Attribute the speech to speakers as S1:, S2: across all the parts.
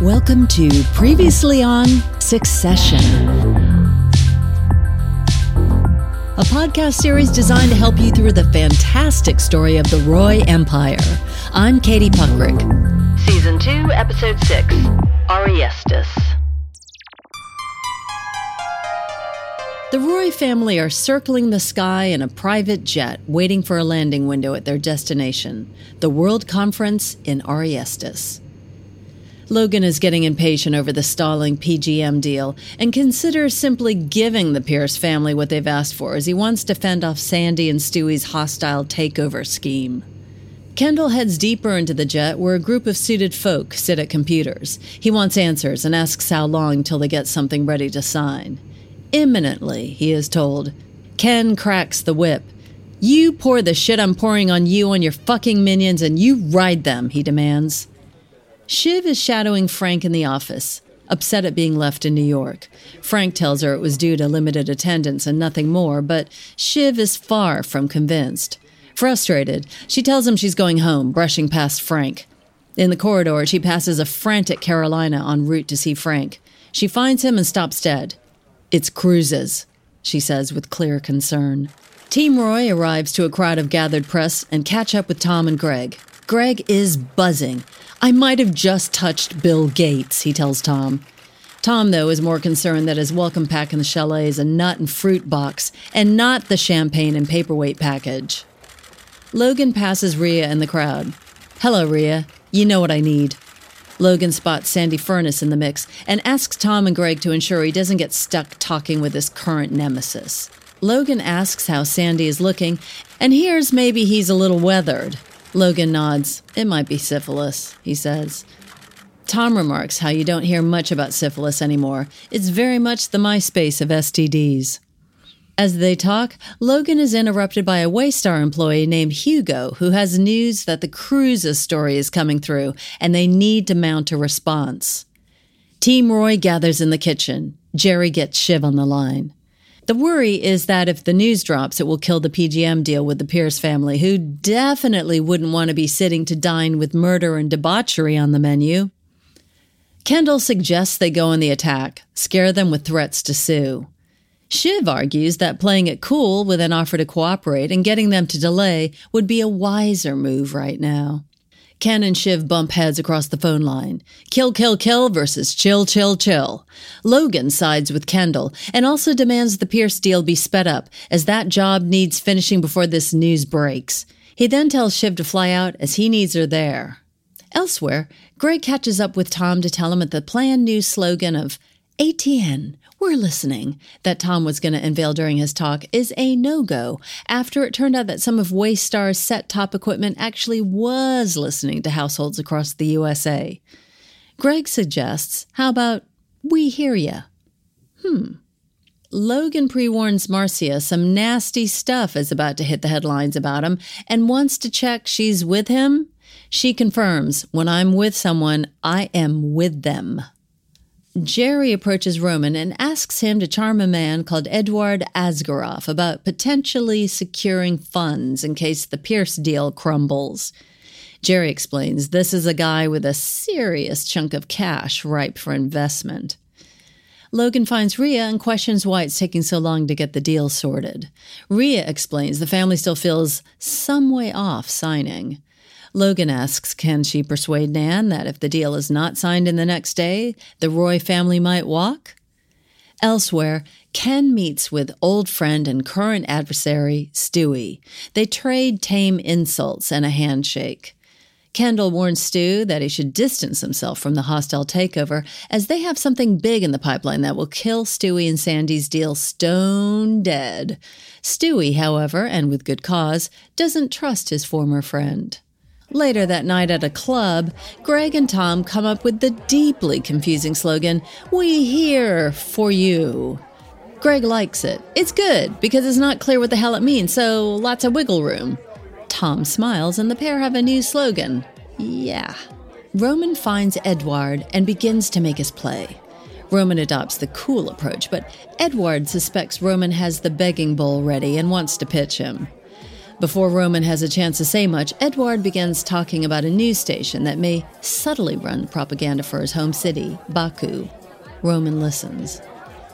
S1: Welcome to Previously on Succession, a podcast series designed to help you through the fantastic story of the Roy Empire. I'm Katie Puckrick.
S2: Season 2, Episode 6 Argestes.
S1: The Roy family are circling the sky in a private jet, waiting for a landing window at their destination, the World Conference in Argestes. Logan is getting impatient over the stalling PGM deal and considers simply giving the Pierce family what they've asked for as he wants to fend off Sandy and Stewy's hostile takeover scheme. Kendall heads deeper into the jet where a group of suited folk sit at computers. He wants answers and asks how long till they get something ready to sign. Imminently, he is told. Ken cracks the whip. You pour the shit I'm pouring on you on your fucking minions and you ride them, he demands. Shiv is shadowing Frank in the office, upset at being left in New York. Frank tells her it was due to limited attendance and nothing more, but Shiv is far from convinced. Frustrated, she tells him she's going home, brushing past Frank. In the corridor, she passes a frantic Karolina en route to see Frank. She finds him and stops dead. It's cruises, she says with clear concern. Team Roy arrives to a crowd of gathered press and catch up with Tom and Greg. Greg is buzzing. I might have just touched Bill Gates, he tells Tom. Tom, though, is more concerned that his welcome pack in the chalet is a nut and fruit box and not the champagne and paperweight package. Logan passes Rhea in the crowd. Hello, Rhea. You know what I need. Logan spots Sandy Furness in the mix and asks Tom and Greg to ensure he doesn't get stuck talking with his current nemesis. Logan asks how Sandy is looking and hears maybe he's a little weathered. Logan nods. It might be syphilis, he says. Tom remarks how you don't hear much about syphilis anymore. It's very much the MySpace of STDs. As they talk, Logan is interrupted by a Waystar employee named Hugo who has news that the cruises story is coming through and they need to mount a response. Team Roy gathers in the kitchen. Gerri gets Shiv on the line. The worry is that if the news drops, it will kill the PGM deal with the Pierce family, who definitely wouldn't want to be sitting to dine with murder and debauchery on the menu. Kendall suggests they go on the attack, scare them with threats to sue. Shiv argues that playing it cool with an offer to cooperate and getting them to delay would be a wiser move right now. Ken and Shiv bump heads across the phone line. Kill, kill, kill versus chill, chill, chill. Logan sides with Kendall and also demands the Pierce deal be sped up, as that job needs finishing before this news breaks. He then tells Shiv to fly out as he needs her there. Elsewhere, Greg catches up with Tom to tell him that the planned new slogan of ATN, we're listening, that Tom was going to unveil during his talk is a no go after it turned out that some of Waystar's set top equipment actually was listening to households across the USA. Greg suggests, how about we hear ya? Hmm. Logan pre warns Marcia some nasty stuff is about to hit the headlines about him and wants to check she's with him. She confirms, when I'm with someone, I am with them. Gerri approaches Roman and asks him to charm a man called Edward Asgarov about potentially securing funds in case the Pierce deal crumbles. Gerri explains this is a guy with a serious chunk of cash ripe for investment. Logan finds Rhea and questions why it's taking so long to get the deal sorted. Rhea explains the family still feels some way off signing. Logan asks can she persuade Nan that if the deal is not signed in the next day, the Roy family might walk? Elsewhere, Ken meets with old friend and current adversary, Stewy. They trade tame insults and a handshake. Kendall warns Stu that he should distance himself from the hostile takeover, as they have something big in the pipeline that will kill Stewy and Sandy's deal stone dead. Stewy, however, and with good cause, doesn't trust his former friend. Later that night at a club, Greg and Tom come up with the deeply confusing slogan, We here for you. Greg likes it. It's good because it's not clear what the hell it means, so lots of wiggle room. Tom smiles and the pair have a new slogan. Yeah. Roman finds Edward and begins to make his play. Roman adopts the cool approach, but Edward suspects Roman has the begging bowl ready and wants to pitch him. Before Roman has a chance to say much, Edward begins talking about a news station that may subtly run propaganda for his home city, Baku. Roman listens.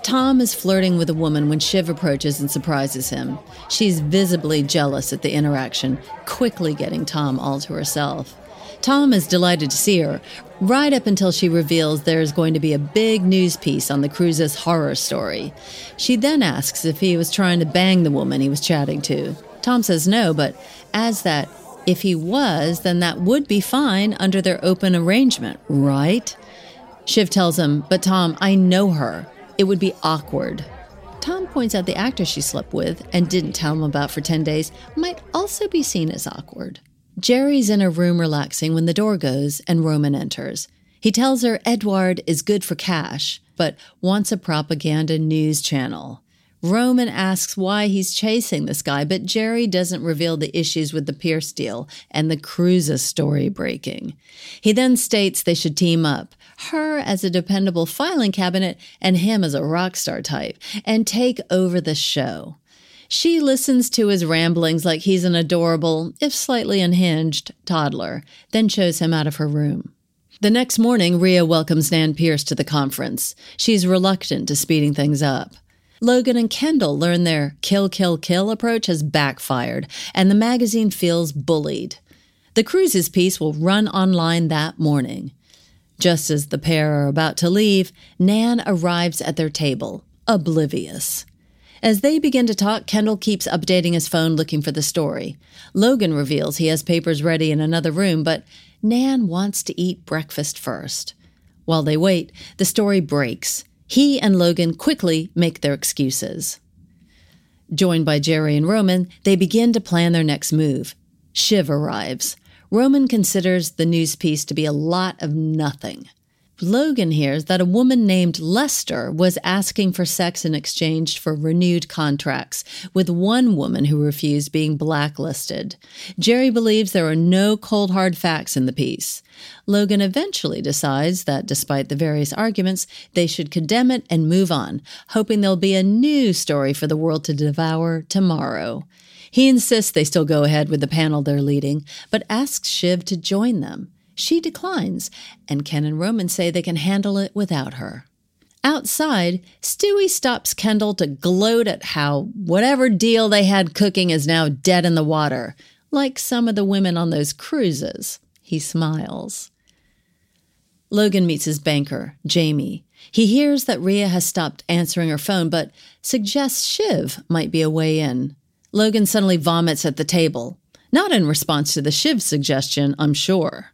S1: Tom is flirting with a woman when Shiv approaches and surprises him. She's visibly jealous at the interaction, quickly getting Tom all to herself. Tom is delighted to see her, right up until she reveals there is going to be a big news piece on the cruise's horror story. She then asks if he was trying to bang the woman he was chatting to. Tom says no, but adds that if he was, then that would be fine under their open arrangement, right? Shiv tells him, But Tom, I know her. It would be awkward. Tom points out the actor she slept with and didn't tell him about for 10 days might also be seen as awkward. Gerri's in a room relaxing when the door goes and Roman enters. He tells her Edward is good for cash, but wants a propaganda news channel. Roman asks why he's chasing this guy, but Gerri doesn't reveal the issues with the Pierce deal and the Cruises story breaking. He then states they should team up, her as a dependable filing cabinet and him as a rock star type, and take over the show. She listens to his ramblings like he's an adorable, if slightly unhinged, toddler, then shows him out of her room. The next morning, Rhea welcomes Nan Pierce to the conference. She's reluctant to speeding things up. Logan and Kendall learn their kill, kill, kill approach has backfired, and the magazine feels bullied. The cruises piece will run online that morning. Just as the pair are about to leave, Nan arrives at their table, oblivious. As they begin to talk, Kendall keeps updating his phone looking for the story. Logan reveals he has papers ready in another room, but Nan wants to eat breakfast first. While they wait, the story breaks. He and Logan quickly make their excuses. Joined by Gerri and Roman, they begin to plan their next move. Shiv arrives. Roman considers the news piece to be a lot of nothing. Logan hears that a woman named Lester was asking for sex in exchange for renewed contracts, with one woman who refused being blacklisted. Gerri believes there are no cold hard facts in the piece. Logan eventually decides that despite the various arguments, they should condemn it and move on, hoping there'll be a new story for the world to devour tomorrow. He insists they still go ahead with the panel they're leading, but asks Shiv to join them. She declines, and Ken and Roman say they can handle it without her. Outside, Stewy stops Kendall to gloat at how whatever deal they had cooking is now dead in the water, like some of the women on those cruises. He smiles. Logan meets his banker, Jamie. He hears that Rhea has stopped answering her phone, but suggests Shiv might be a way in. Logan suddenly vomits at the table. Not in response to the Shiv suggestion, I'm sure.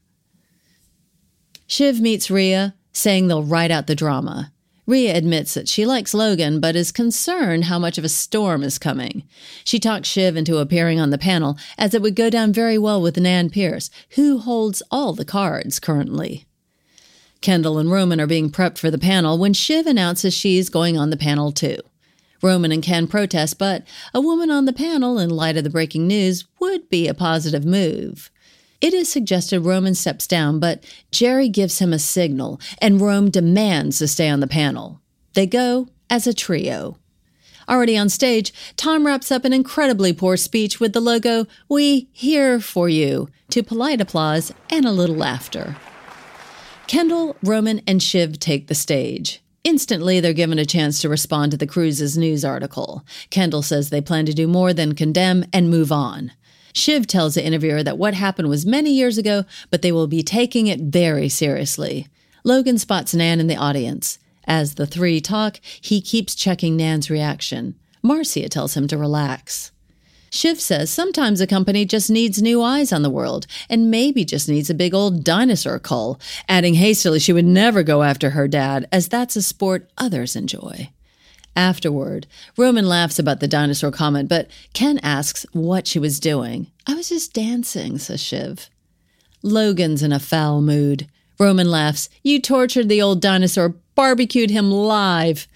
S1: Shiv meets Rhea, saying they'll ride out the drama. Rhea admits that she likes Logan, but is concerned how much of a storm is coming. She talks Shiv into appearing on the panel, as it would go down very well with Nan Pierce, who holds all the cards currently. Kendall and Roman are being prepped for the panel when Shiv announces she's going on the panel too. Roman and Ken protest, but a woman on the panel, in light of the breaking news, would be a positive move. It is suggested Roman steps down, but Gerri gives him a signal, and Rome demands to stay on the panel. They go as a trio. Already on stage, Tom wraps up an incredibly poor speech with the logo, We here for you, to polite applause and a little laughter. Kendall, Roman, and Shiv take the stage. Instantly, they're given a chance to respond to the cruise's news article. Kendall says they plan to do more than condemn and move on. Shiv tells the interviewer that what happened was many years ago, but they will be taking it very seriously. Logan spots Nan in the audience. As the three talk, he keeps checking Nan's reaction. Marcia tells him to relax. Shiv says sometimes a company just needs new eyes on the world and maybe just needs a big old dinosaur cull, adding hastily she would never go after her dad, as that's a sport others enjoy. Afterward, Roman laughs about the dinosaur comment, but Ken asks what she was doing. I was just dancing, says Shiv. Logan's in a foul mood. Roman laughs. You tortured the old dinosaur, barbecued him live.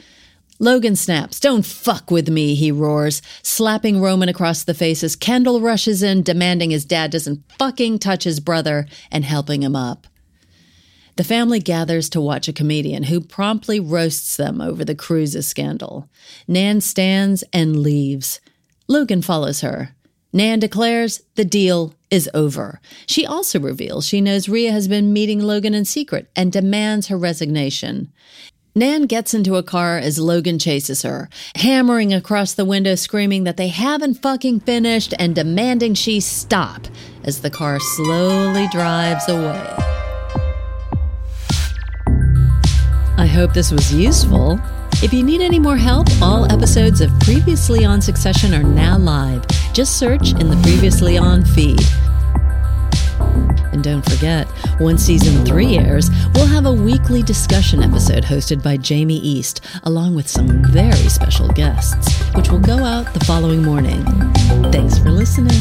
S1: Logan snaps. Don't fuck with me, he roars, slapping Roman across the face as Kendall rushes in, demanding his dad doesn't fucking touch his brother and helping him up. The family gathers to watch a comedian who promptly roasts them over the cruises scandal. Nan stands and leaves. Logan follows her. Nan declares the deal is over. She also reveals she knows Rhea has been meeting Logan in secret and demands her resignation. Nan gets into a car as Logan chases her, hammering across the window, screaming that they haven't fucking finished and demanding she stop as the car slowly drives away. I hope this was useful. If you need any more help, all episodes of Previously on Succession are now live. Just search in the Previously on feed. And don't forget, when season three airs, we'll have a weekly discussion episode hosted by Jamie East, along with some very special guests, which will go out the following morning. Thanks for listening.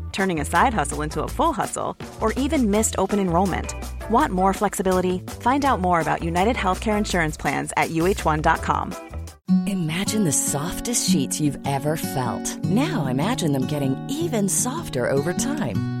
S3: turning a side hustle into a full hustle, or even missed open enrollment. Want more flexibility? Find out more about United Healthcare Insurance Plans at uhone.com.
S4: Imagine the softest sheets you've ever felt. Now imagine them getting even softer over time.